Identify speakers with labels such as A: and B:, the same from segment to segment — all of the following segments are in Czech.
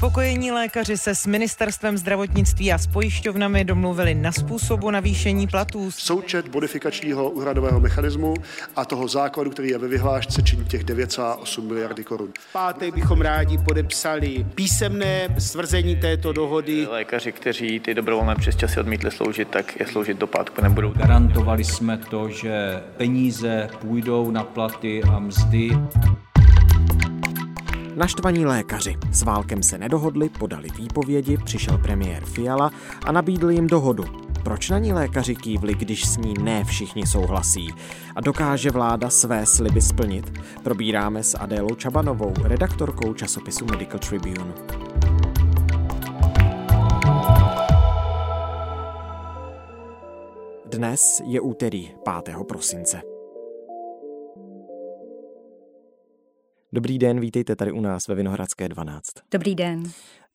A: Nespokojení lékaři se s ministerstvem zdravotnictví a s pojišťovnami domluvili na způsobu navýšení platů.
B: Součet bodifikačního úhradového mechanismu a toho základu, který je ve vyhlášce, činí těch 9,8 miliardy korun.
C: V pátek bychom rádi podepsali písemné stvrzení této dohody.
D: Lékaři, kteří ty dobrovolné přesčasy odmítli sloužit, tak je sloužit do pátku nebudou.
E: Garantovali jsme to, že peníze půjdou na platy a mzdy.
F: Naštvaní lékaři s válkem se nedohodli, podali výpovědi, přišel premiér Fiala a nabídl jim dohodu. Proč na ní lékaři kývli, když s ní ne všichni souhlasí? A dokáže vláda své sliby splnit? Probíráme s Adélou Čabanovou, redaktorkou časopisu Medical Tribune. Dnes je úterý 5. prosince. Dobrý den, vítejte tady u nás ve Vinohradské 12.
G: Dobrý den.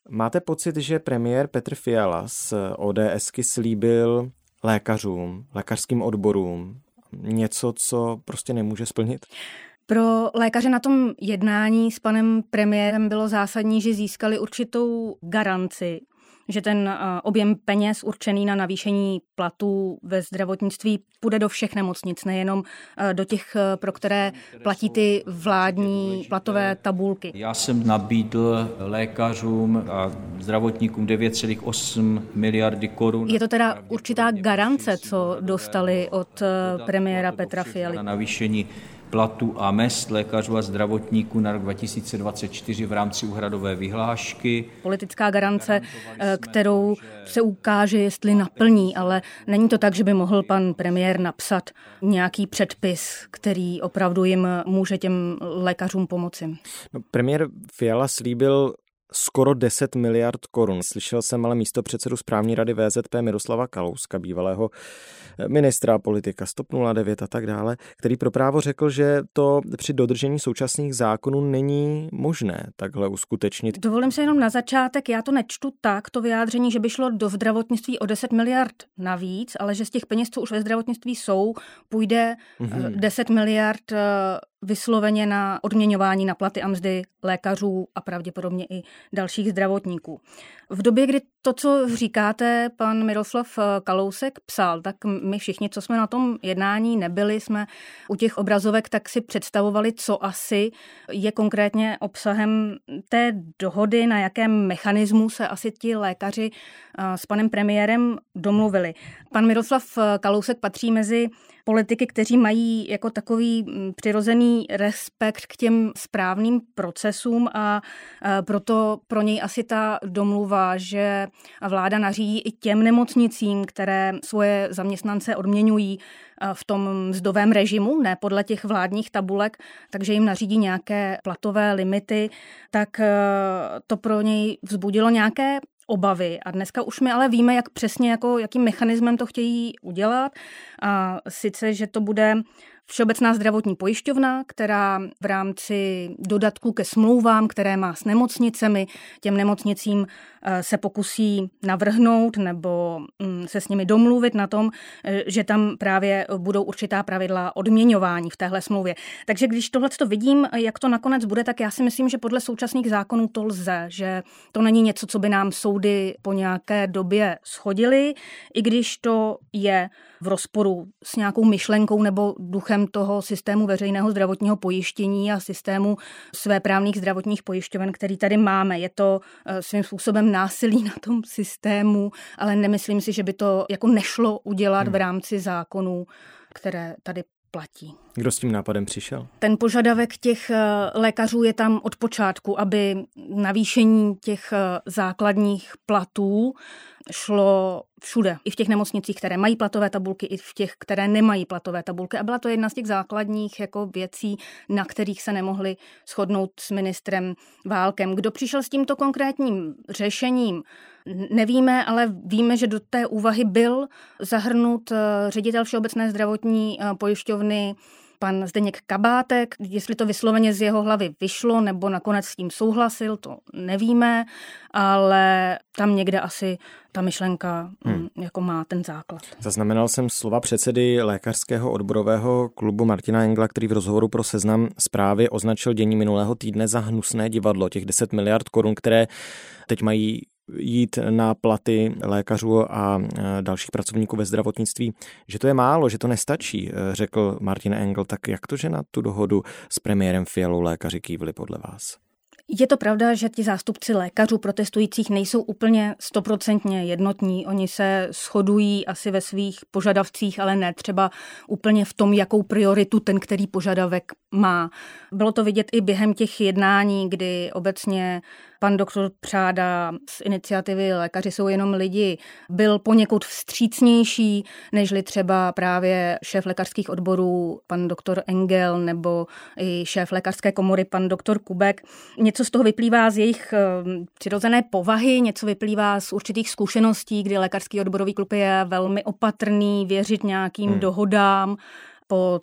F: Máte pocit, že premiér Petr Fiala z ODSky slíbil lékařům, lékařským odborům něco, co prostě nemůže splnit?
G: Pro lékaře na tom jednání s panem premiérem bylo zásadní, že získali určitou garanci že ten eh, objem peněz určený na navýšení platů ve zdravotnictví půjde do všech nemocnic, nejenom eh, do těch, eh, pro které platí ty vládní platové tabulky.
E: Já jsem nabídl lékařům a zdravotníkům 9,8 miliardy korun.
G: Je to teda určitá garance, co dostali od premiéra Petra Fialy.
E: Na navýšení platu a mest lékařů a zdravotníků na rok 2024 v rámci úhradové vyhlášky.
G: Politická garance, eh, kterou se ukáže, jestli naplní, ale není to tak, že by mohl pan premiér napsat nějaký předpis, který opravdu jim může těm lékařům pomoci.
F: No, premiér Fiala slíbil skoro 10 miliard korun. Slyšel jsem ale místo předsedu správní rady VZP Miroslava Kalouska, bývalého ministra politika Stop 09 a tak dále, který pro právo řekl, že to při dodržení současných zákonů není možné takhle uskutečnit.
G: Dovolím se jenom na začátek, já to nečtu tak, to vyjádření, že by šlo do zdravotnictví o 10 miliard navíc, ale že z těch peněz, co už ve zdravotnictví jsou, půjde mm-hmm. 10 miliard eh, vysloveně na odměňování na platy a mzdy lékařů a pravděpodobně i dalších zdravotníků. V době, kdy to, co říkáte, pan Miroslav Kalousek psal, tak my všichni, co jsme na tom jednání nebyli, jsme u těch obrazovek tak si představovali, co asi je konkrétně obsahem té dohody, na jakém mechanismu se asi ti lékaři s panem premiérem domluvili. Pan Miroslav Kalousek patří mezi politiky, kteří mají jako takový přirozený respekt k těm správným procesům a proto pro něj asi ta domluva, že vláda nařídí i těm nemocnicím, které svoje zaměstnance odměňují v tom mzdovém režimu, ne podle těch vládních tabulek, takže jim nařídí nějaké platové limity, tak e, to pro něj vzbudilo nějaké obavy. A dneska už my ale víme, jak přesně, jako, jakým mechanismem to chtějí udělat. A sice, že to bude Všeobecná zdravotní pojišťovna, která v rámci dodatku ke smlouvám, které má s nemocnicemi, těm nemocnicím eh, se pokusí navrhnout nebo mm, se s nimi domluvit na tom, eh, že tam právě budou určitá pravidla odměňování v téhle smlouvě. Takže když tohle to vidím, jak to nakonec bude, tak já si myslím, že podle současných zákonů to lze, že to není něco, co by nám soudy po nějaké době schodily, i když to je v rozporu s nějakou myšlenkou nebo duchem toho systému veřejného zdravotního pojištění a systému svéprávných zdravotních pojišťoven, který tady máme. Je to eh, svým způsobem násilí na tom systému, ale nemyslím si, že by to jako nešlo udělat v hmm. rámci zákonů, které tady platí.
F: Kdo s tím nápadem přišel?
G: Ten požadavek těch eh, lékařů je tam od počátku, aby navýšení těch eh, základních platů šlo všude, i v těch nemocnicích, které mají platové tabulky, i v těch, které nemají platové tabulky. A byla to jedna z těch základních jako věcí, na kterých se nemohli shodnout s ministrem Válkem. Kdo přišel s tímto konkrétním řešením, nevíme, ale víme, že do té úvahy byl zahrnut eh, ředitel Všeobecné zdravotní pojišťovny pan Zdeněk Kabátek. Jestli to vysloveně z jeho hlavy vyšlo nebo nakonec s tím souhlasil, to nevíme, ale tam někde asi ta myšlenka hmm. Mm, jako má ten základ.
F: Zaznamenal jsem slova předsedy lékařského odborového klubu Martina Engla, který v rozhovoru pro seznam zprávy označil dění minulého týdne za hnusné divadlo, těch 10 miliard korun, které teď mají jít na platy lékařů a e, dalších pracovníků ve zdravotnictví, že to je málo, že to nestačí, e, řekl Martin Engel. Tak jak to, že na tu dohodu s premiérem Fialou lékaři kývli podle vás?
G: Je to pravda, že ti zástupci lékařů protestujících nejsou úplně stoprocentně jednotní. Oni se shodují asi ve svých požadavcích, ale ne třeba úplně v tom, jakou prioritu ten, který požadavek má. Bylo to vidět i během těch jednání, kdy obecně pan doktor Přáda z iniciativy Lékaři jsou jenom lidi byl poněkud vstřícnější, nežli třeba právě šéf lékařských odborů pan doktor Engel nebo i šéf lékařské komory pan doktor Kubek. Něco z toho vyplývá z jejich eh, přirozené povahy, něco vyplývá z určitých zkušeností, kdy lékařský odborový klub je velmi opatrný, věřit nějakým hmm. dohodám, po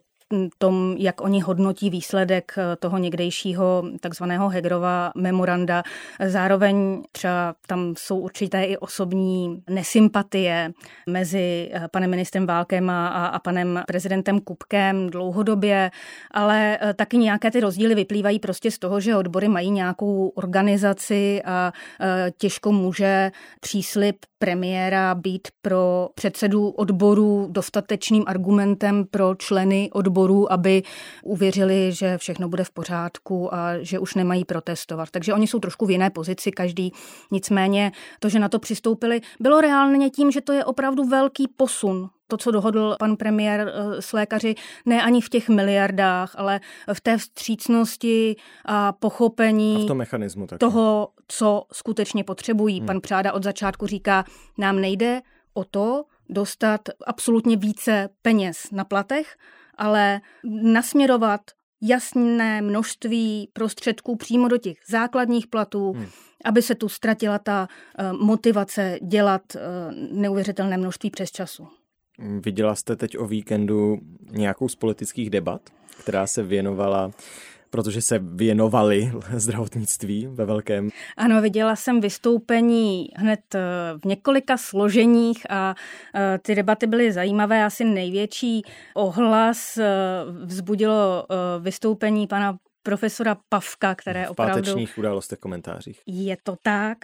G: tom, jak oni hodnotí výsledek eh, toho někdejšího takzvaného Hegrova memoranda. Zároveň třeba tam jsou určité i osobní nesympatie mezi eh, panem ministrem Válkem a, a panem prezidentem Kupkem dlouhodobě, ale eh, taky nějaké ty rozdíly vyplývají prostě z toho, že odbory mají nějakou organizaci a těžko může příslip premiéra být pro předsedu odboru dostatečným argumentem pro členy odboru, aby uvěřili, že všechno bude v pořádku a že už nemají protestovat. Takže oni jsou trošku v jiné pozici každý. Nicméně to, že na to přistoupili, bylo reálně tím, že to je opravdu velký posun to, co dohodl pan premiér eh, s lékaři, ne ani v těch miliardách, ale v té vstřícnosti a pochopení
F: a v tom mechanismu taky.
G: toho, co skutečně potřebují. Hmm. Pan Přáda od začátku říká, nám nejde o to dostat absolutně více peněz na platech, ale nasměrovat jasné množství prostředků přímo do těch základních platů, hmm. aby se tu ztratila ta uh, motivace dělat uh, neuvěřitelné množství přes času.
F: Viděla jste teď o víkendu nějakou z politických debat, která se věnovala protože se věnovali zdravotnictví ve velkém.
G: Ano, viděla jsem vystoupení hned eh, v několika složeních a eh, ty debaty byly zajímavé. Asi největší ohlas eh, vzbudilo vystoupení pana profesora Pavka, které
F: v
G: opravdu...
F: V pátečních událostech komentářích.
G: Je to tak,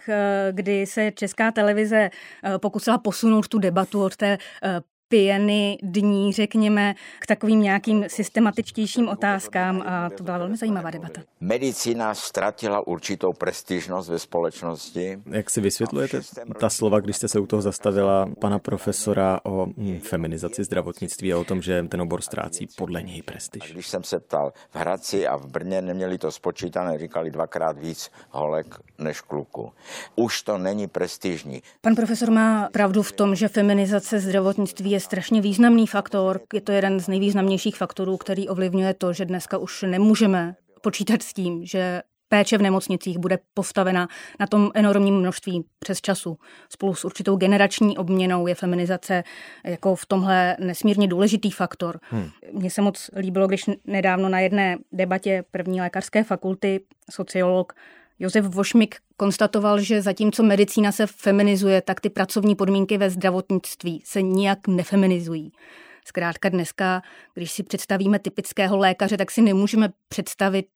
G: kdy se Česká televize pokusila posunout tu debatu od té pěny dní, řekněme, k takovým nějakým systematičtějším otázkám a to byla velmi zajímavá debata.
H: Medicína ztratila určitou prestižnost ve společnosti.
F: Jak si vysvětlujete ta slova, když jste se u toho zastavila pana profesora o feminizaci zdravotnictví a o tom, že ten obor ztrácí podle něj prestiž?
H: A když jsem se ptal v Hradci a v Brně, neměli to spočítané, říkali dvakrát víc holek než kluku. Už to není prestižní.
G: Pan profesor má pravdu v tom, že feminizace zdravotnictví je strašně významný faktor. Je to jeden z nejvýznamnějších faktorů, který ovlivňuje to, že dneska už nemůžeme počítat s tím, že péče v nemocnicích bude postavena na tom enormním množství přes času. Spolu s určitou generační obměnou je feminizace jako v tomhle nesmírně důležitý faktor. Hmm. Mně se moc líbilo, když nedávno na jedné debatě první lékařské fakulty sociolog Josef Vošmik konstatoval, že zatímco medicína se feminizuje, tak ty pracovní podmínky ve zdravotnictví se nijak nefeminizují. Zkrátka dneska, když si představíme typického lékaře, tak si nemůžeme představit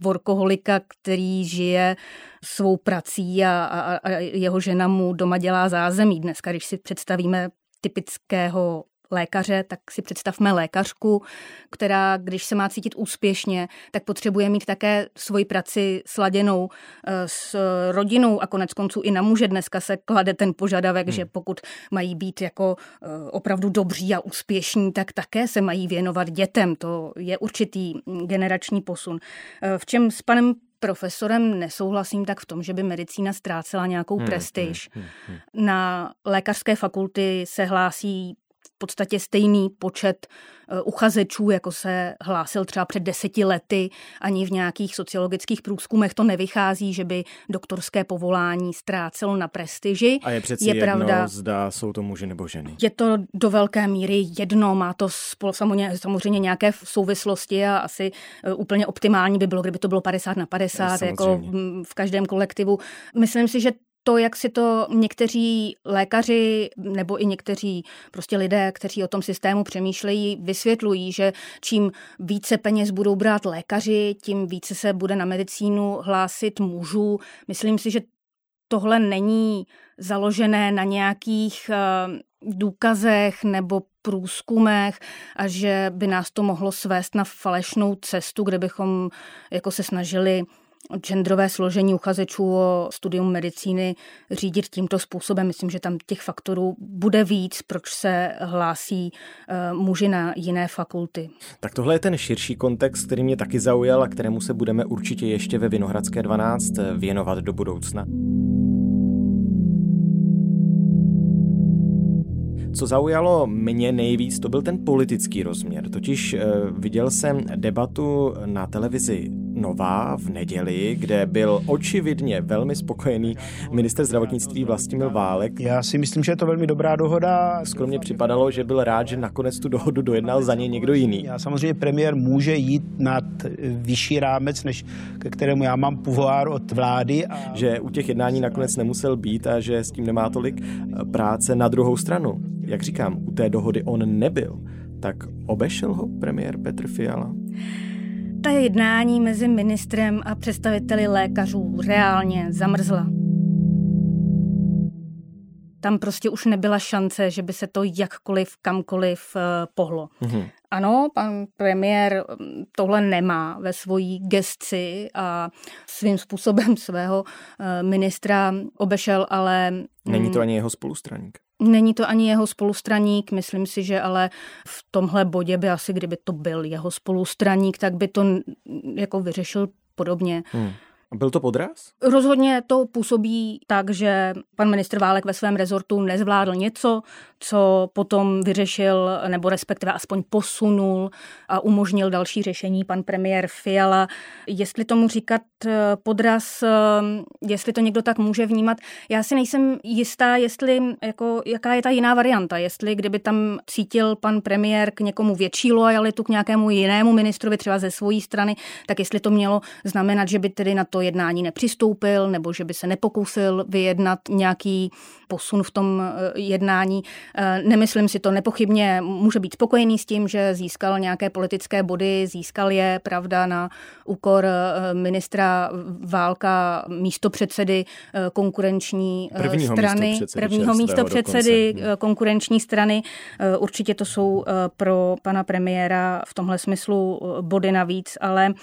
G: workoholika, který žije svou prací a, a, a jeho žena mu doma dělá zázemí. Dneska, když si představíme typického lékaře, tak si představme lékařku, která, když se má cítit úspěšně, tak potřebuje mít také svoji praci sladěnou eh, s rodinou a konec konců i na muže dneska se klade ten požadavek, hmm. že pokud mají být jako eh, opravdu dobří a úspěšní, tak také se mají věnovat dětem. To je určitý generační posun. Eh, v čem s panem profesorem nesouhlasím tak v tom, že by medicína ztrácela nějakou hmm, prestiž. Hmm, hmm, hmm. Na lékařské fakulty se hlásí podstatě stejný počet eh, uchazečů, jako se hlásil třeba před deseti lety. Ani v nějakých sociologických průzkumech to nevychází, že by doktorské povolání ztrácelo na prestiži.
F: A je přeci je jedno, pravda, zda jsou to muži nebo ženy.
G: Je to do velké míry jedno, má to samozřejmě nějaké souvislosti a asi eh, úplně optimální by bylo, kdyby to bylo 50 na 50, jako v každém kolektivu. Myslím si, že to, jak si to někteří lékaři nebo i někteří prostě lidé, kteří o tom systému přemýšlejí, vysvětlují, že čím více peněz budou brát lékaři, tím více se bude na medicínu hlásit mužů. Myslím si, že tohle není založené na nějakých eh, důkazech nebo průzkumech a že by nás to mohlo svést na falešnou cestu, kde bychom jako se snažili genderové složení uchazečů o studium medicíny řídit tímto způsobem. Myslím, že tam těch faktorů bude víc, proč se hlásí eh, muži na jiné fakulty.
F: Tak tohle je ten širší kontext, který mě taky zaujal a kterému se budeme určitě ještě ve Vinohradské 12 věnovat do budoucna. Co zaujalo mě nejvíc, to byl ten politický rozměr. Totiž eh, viděl jsem debatu na televizi Nová v neděli, kde byl očividně velmi spokojený minister zdravotnictví Vlastimil Válek.
C: Já si myslím, že je to velmi dobrá dohoda.
F: Skromně připadalo, že byl rád, že nakonec tu dohodu dojednal za něj někdo jiný.
C: Já samozřejmě premiér může jít nad vyšší rámec, než ke kterému já mám pouvoir od vlády.
F: A... Že u těch jednání nakonec nemusel být a že s tím nemá tolik práce na druhou stranu. Jak říkám, u té dohody on nebyl. Tak obešel ho premiér Petr Fiala?
G: Ta jednání mezi ministrem a představiteli lékařů reálně zamrzla. Tam prostě už nebyla šance, že by se to jakkoliv, kamkoliv uh, pohlo. Mm-hmm. Ano, pan premiér mm, tohle nemá ve svojí gesci a svým způsobem svého uh, ministra obešel, ale...
F: Není to mm, ani jeho spolustraník.
G: Není to ani jeho spolustraník, myslím si, že ale v tomhle bodě by asi, kdyby to byl jeho spolustraník, tak by to jako vyřešil podobně. Hmm.
F: Byl to podraz?
G: Rozhodně to působí tak, že pan ministr Válek ve svém rezortu nezvládl něco, co potom vyřešil, nebo respektive aspoň posunul a umožnil další řešení pan premiér Fiala. Jestli tomu říkat eh, podraz, eh, jestli to někdo tak může vnímat, já si nejsem jistá, jestli, jako, jaká je ta jiná varianta. Jestli kdyby tam cítil pan premiér k někomu větší lojalitu, k nějakému jinému ministrovi, třeba ze své strany, tak jestli to mělo znamenat, že by tedy na to jednání nepřistoupil, nebo že by se nepokusil vyjednat nějaký posun v tom eh, jednání. Eh, nemyslím si to nepochybně, může být spokojený s tím, že získal nějaké politické body, získal je, pravda, na úkor eh, ministra Válka, místo předsedy konkurenční
F: prvního
G: strany,
F: místo
G: prvního místo předsedy konkurenční strany. Určitě to jsou pro pana premiéra v tomhle smyslu body navíc, ale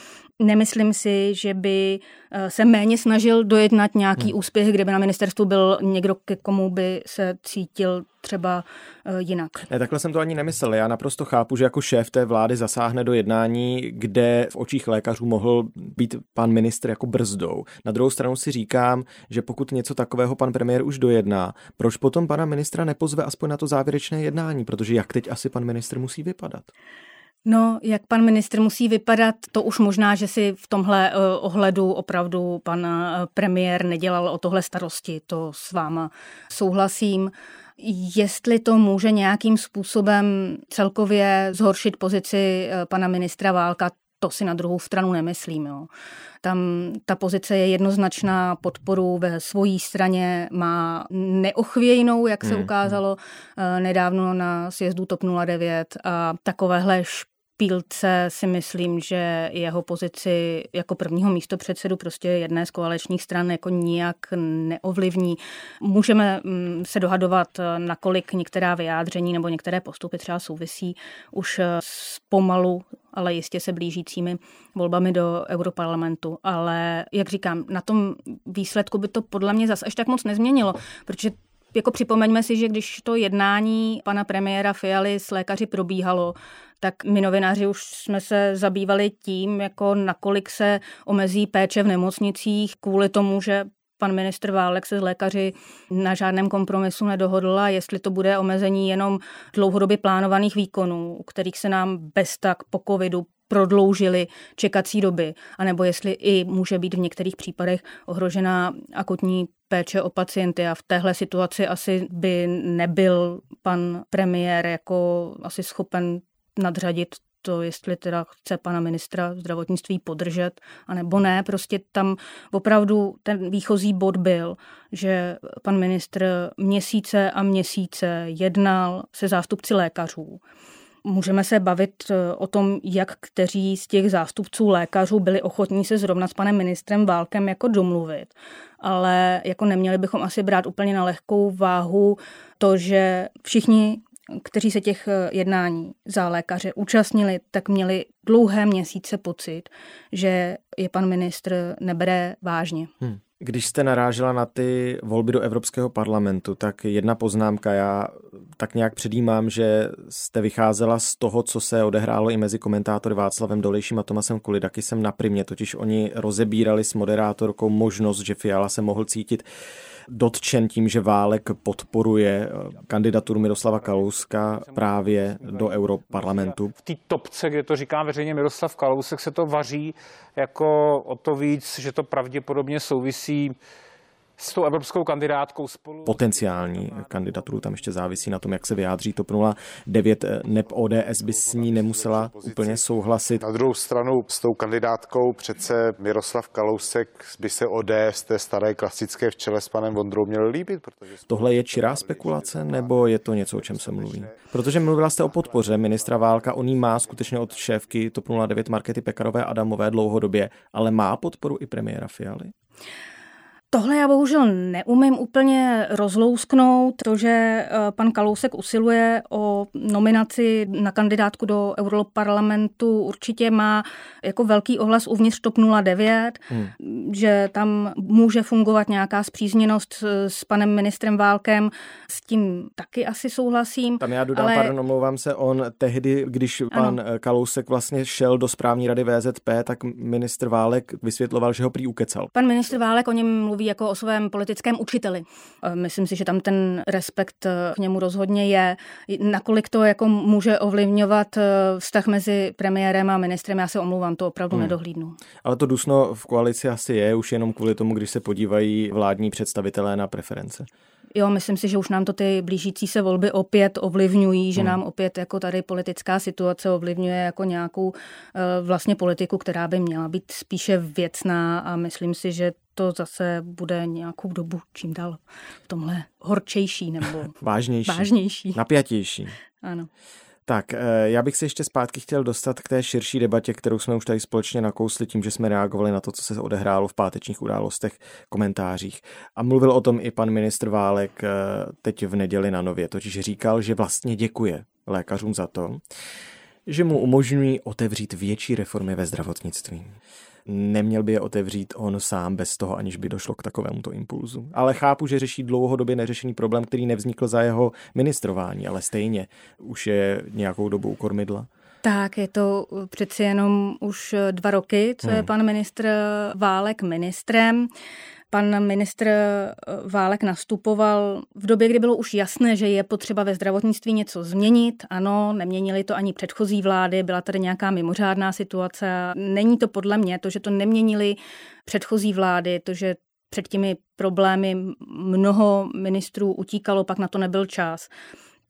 G: Nemyslím si, že by eh, se méně snažil dojednat nějaký hmm. úspěch, kdyby na ministerstvu byl někdo, ke komu by se cítil třeba eh, jinak.
F: Ne, takhle jsem to ani nemyslel. Já naprosto chápu, že jako šéf té vlády zasáhne do jednání, kde v očích lékařů mohl být pan ministr jako brzdou. Na druhou stranu si říkám, že pokud něco takového pan premiér už dojedná, proč potom pana ministra nepozve aspoň na to závěrečné jednání, protože jak teď asi pan ministr musí vypadat?
G: No, jak pan ministr musí vypadat, to už možná, že si v tomhle uh, ohledu opravdu pan uh, premiér nedělal o tohle starosti, to s váma souhlasím. Jestli to může nějakým způsobem celkově zhoršit pozici uh, pana ministra Válka, to si na druhou stranu nemyslím. Jo. Tam ta pozice je jednoznačná, podporu ve svojí straně má neochvějnou, jak se hmm. ukázalo nedávno na sjezdu TOP 09 a takovéhle Pílce si myslím, že jeho pozici jako prvního místo předsedu prostě jedné z koaličních stran jako nijak neovlivní. Můžeme mm, se dohadovat, nakolik některá vyjádření nebo některé postupy třeba souvisí už s pomalu ale jistě se blížícími volbami do Europarlamentu. Ale jak říkám, na tom výsledku by to podle mě zase až tak moc nezměnilo, protože jako připomeňme si, že když to jednání pana premiéra Fialy s lékaři probíhalo, tak my novináři už jsme se zabývali tím, jako nakolik se omezí péče v nemocnicích kvůli tomu, že pan ministr Válek se s lékaři na žádném kompromisu nedohodl a jestli to bude omezení jenom dlouhodobě plánovaných výkonů, u kterých se nám bez tak po covidu prodloužily čekací doby, anebo jestli i může být v některých případech ohrožená akutní péče o pacienty a v téhle situaci asi by nebyl pan premiér jako asi schopen nadřadit to, jestli teda chce pana ministra zdravotnictví podržet, anebo ne. Prostě tam opravdu ten výchozí bod byl, že pan ministr měsíce a měsíce jednal se zástupci lékařů. Můžeme se bavit eh, o tom, jak kteří z těch zástupců lékařů byli ochotní se zrovna s panem ministrem Válkem jako domluvit. Ale jako neměli bychom asi brát úplně na lehkou váhu to, že všichni kteří se těch eh, jednání za lékaře účastnili, tak měli dlouhé měsíce pocit, že je pan ministr nebere vážně. Hmm.
F: Když jste narážela na ty volby do Evropského parlamentu, tak jedna poznámka. Já tak nějak předjímám, že jste vycházela z toho, co se odehrálo i mezi komentátory Václavem Dolejším a Tomasem Kulidakisem na primě. Totiž oni rozebírali s moderátorkou možnost, že Fiala se mohl cítit dotčen tím, že Válek podporuje eh, kandidaturu Miroslava Kalouska právě do Europarlamentu.
I: V té topce, kde to říká veřejně Miroslav Kalousek, se to vaří jako o to víc, že to pravděpodobně souvisí s tou evropskou kandidátkou spolu.
F: Potenciální kandidaturu tam ještě závisí na tom, jak se vyjádří TOP 09. NEP ODS by s ní nemusela úplně souhlasit.
J: Na druhou stranu s tou kandidátkou přece Miroslav Kalousek by se ODS té staré klasické v čele s panem Vondrou měl líbit. Protože
F: Tohle je čirá spekulace nebo je to něco, o čem se mluví? Protože mluvila jste o podpoře ministra Válka, on jí má skutečně od šéfky TOP 09 Markety Pekarové Adamové dlouhodobě, ale má podporu i premiéra Fialy?
G: Tohle já bohužel neumím úplně rozlousknout. To, že eh, pan Kalousek usiluje o nominaci na kandidátku do Europarlamentu, určitě má jako velký ohlas uvnitř TOP 09, hmm. že tam může fungovat nějaká zpřízněnost s, s panem ministrem Válkem. S tím taky asi souhlasím.
F: Tam já dodám, ale... pardon, omlouvám se, on tehdy, když pan ano. Eh, Kalousek vlastně šel do správní rady VZP, tak ministr Válek vysvětloval, že ho prý ukecal.
G: Pan ministr Válek o něm mluví mluví jako o svém politickém učiteli. Myslím si, že tam ten respekt k němu rozhodně je. Nakolik to jako může ovlivňovat eh, vztah mezi premiérem a ministrem, já se omlouvám, to opravdu hmm. nedohlídnu.
F: Ale to dusno v koalici asi je, už jenom kvůli tomu, když se podívají vládní představitelé na preference.
G: Jo, myslím si, že už nám to ty blížící se volby opět ovlivňují, že hmm. nám opět jako tady politická situace ovlivňuje jako nějakou vlastně politiku, která by měla být spíše věcná a myslím si, že to zase bude nějakou dobu čím dál v tomhle horčejší nebo
F: vážnější,
G: vážnější.
F: napjatější.
G: Ano.
F: Tak, eh, já bych se ještě zpátky chtěl dostat k té širší debatě, kterou jsme už tady společně nakousli tím, že jsme reagovali na to, co se odehrálo v pátečních událostech, komentářích. A mluvil o tom i pan ministr Válek eh, teď v neděli na Nově, totiž říkal, že vlastně děkuje lékařům za to, že mu umožňují otevřít větší reformy ve zdravotnictví neměl by je otevřít on sám bez toho, aniž by došlo k takovémuto impulzu. Ale chápu, že řeší dlouhodobě neřešený problém, který nevznikl za jeho ministrování, ale stejně už je nějakou dobu u kormidla.
G: Tak, je to přeci jenom už dva roky, co je hmm. pan ministr Válek ministrem. Pan ministr eh, Válek nastupoval v době, kdy bylo už jasné, že je potřeba ve zdravotnictví něco změnit. Ano, neměnili to ani předchozí vlády, byla tady nějaká mimořádná situace. Není to podle mě to, že to neměnili předchozí vlády, to, že před těmi problémy mnoho ministrů utíkalo, pak na to nebyl čas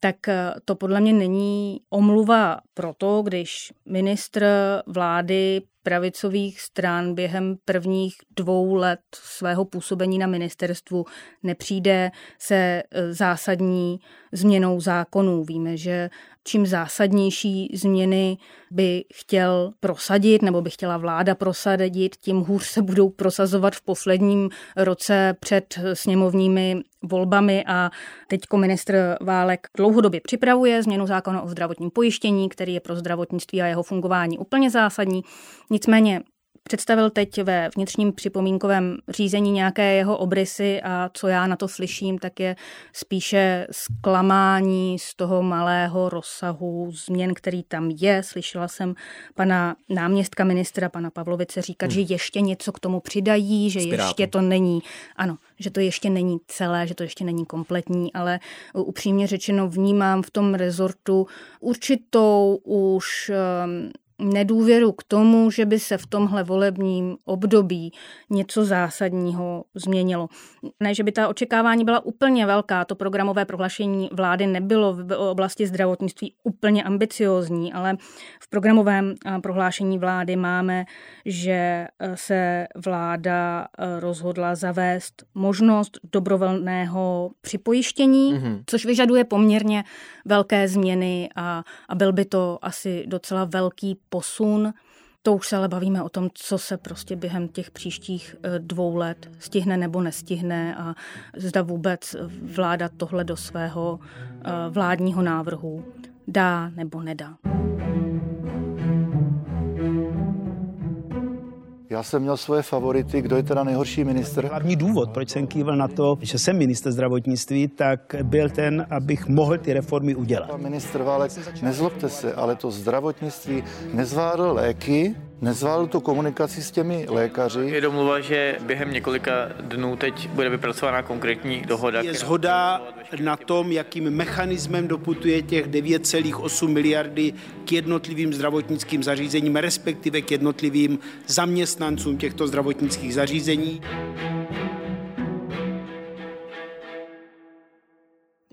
G: tak eh, to podle mě není omluva proto, když ministr vlády pravicových stran během prvních dvou let svého působení na ministerstvu nepřijde se e, zásadní změnou zákonů. Víme, že čím zásadnější změny by chtěl prosadit nebo by chtěla vláda prosadit, tím hůř se budou prosazovat v posledním roce před sněmovními volbami a teď ministr Válek dlouhodobě připravuje změnu zákona o zdravotním pojištění, který je pro zdravotnictví a jeho fungování úplně zásadní. Nicméně představil teď ve vnitřním připomínkovém řízení nějaké jeho obrysy a co já na to slyším, tak je spíše zklamání z toho malého rozsahu změn, který tam je. Slyšela jsem pana náměstka ministra, pana Pavlovice, říkat, hmm. že ještě něco k tomu přidají, že Spirátu. ještě to není, ano, že to ještě není celé, že to ještě není kompletní, ale upřímně řečeno vnímám v tom rezortu určitou už um, nedůvěru k tomu, že by se v tomhle volebním období něco zásadního změnilo. Ne, že by ta očekávání byla úplně velká, to programové prohlášení vlády nebylo v oblasti zdravotnictví úplně ambiciozní, ale v programovém prohlášení vlády máme, že e, se vláda e, rozhodla zavést možnost dobrovolného připojištění, mm-hmm. což vyžaduje poměrně velké změny a, a byl by to asi docela velký posun. To už se ale bavíme o tom, co se prostě během těch příštích eh, dvou let stihne nebo nestihne a zda vůbec vláda tohle do svého eh, vládního návrhu dá nebo nedá.
K: Já jsem měl svoje favority, kdo je teda nejhorší minister.
C: Hlavní důvod, proč jsem kýval na to, že jsem minister zdravotnictví, tak byl ten, abych mohl ty reformy udělat.
K: Pan ministr Válek, nezlobte se, ale to zdravotnictví nezvládl léky, nezvládl tu komunikaci s těmi lékaři.
D: Je domluva, že během několika dnů teď bude vypracována konkrétní dohoda.
C: Je zhoda na tom, jakým mechanismem doputuje těch 9,8 miliardy k jednotlivým zdravotnickým zařízením, respektive k jednotlivým zaměstnancům těchto zdravotnických zařízení.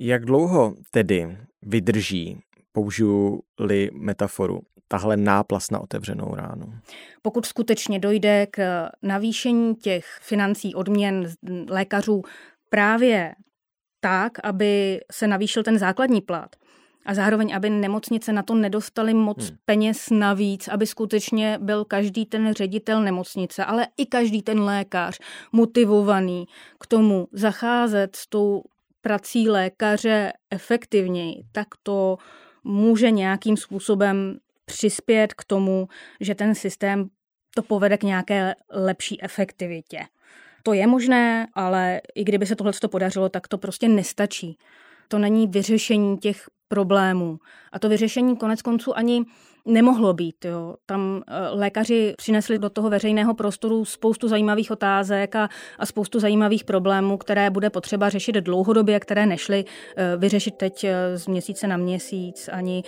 F: Jak dlouho tedy vydrží, použiju-li metaforu, tahle náplas na otevřenou ránu.
G: Pokud skutečně dojde k navýšení těch financí odměn lékařů právě tak, aby se navýšil ten základní plat, a zároveň, aby nemocnice na to nedostali moc hmm. peněz navíc, aby skutečně byl každý ten ředitel nemocnice, ale i každý ten lékař motivovaný k tomu zacházet s tou prací lékaře efektivněji, tak to může nějakým způsobem přispět k tomu, že ten systém to povede k nějaké lepší efektivitě. To je možné, ale i kdyby se tohle podařilo, tak to prostě nestačí. To není vyřešení těch problémů. A to vyřešení konec konců ani nemohlo být. Jo. Tam eh, lékaři přinesli do toho veřejného prostoru spoustu zajímavých otázek a, a spoustu zajímavých problémů, které bude potřeba řešit dlouhodobě, které nešly eh, vyřešit teď eh, z měsíce na měsíc ani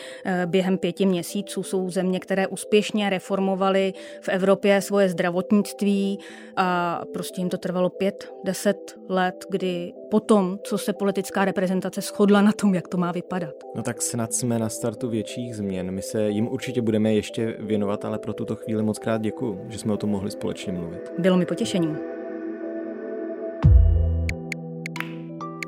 G: během pěti měsíců. Jsou země, které úspěšně reformovaly v Evropě svoje zdravotnictví a prostě jim to trvalo pět, deset let, kdy potom, co se politická reprezentace shodla na tom, jak to má vypadat.
F: No tak snad jsme na startu větších změn. My se jim určitě budeme ještě věnovat, ale pro tuto chvíli moc krát děkuji, že jsme o tom mohli společně mluvit.
G: Bylo mi potěšením.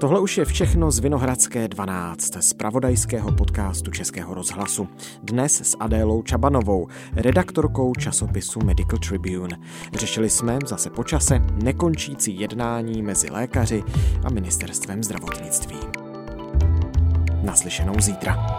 F: Tohle už je všechno z Vinohradské 12, z pravodajského podcastu Českého rozhlasu. Dnes s Adélou Čabanovou, redaktorkou časopisu Medical Tribune. Řešili jsme zase počase nekončící jednání mezi lékaři a ministerstvem zdravotnictví. Naslyšenou zítra.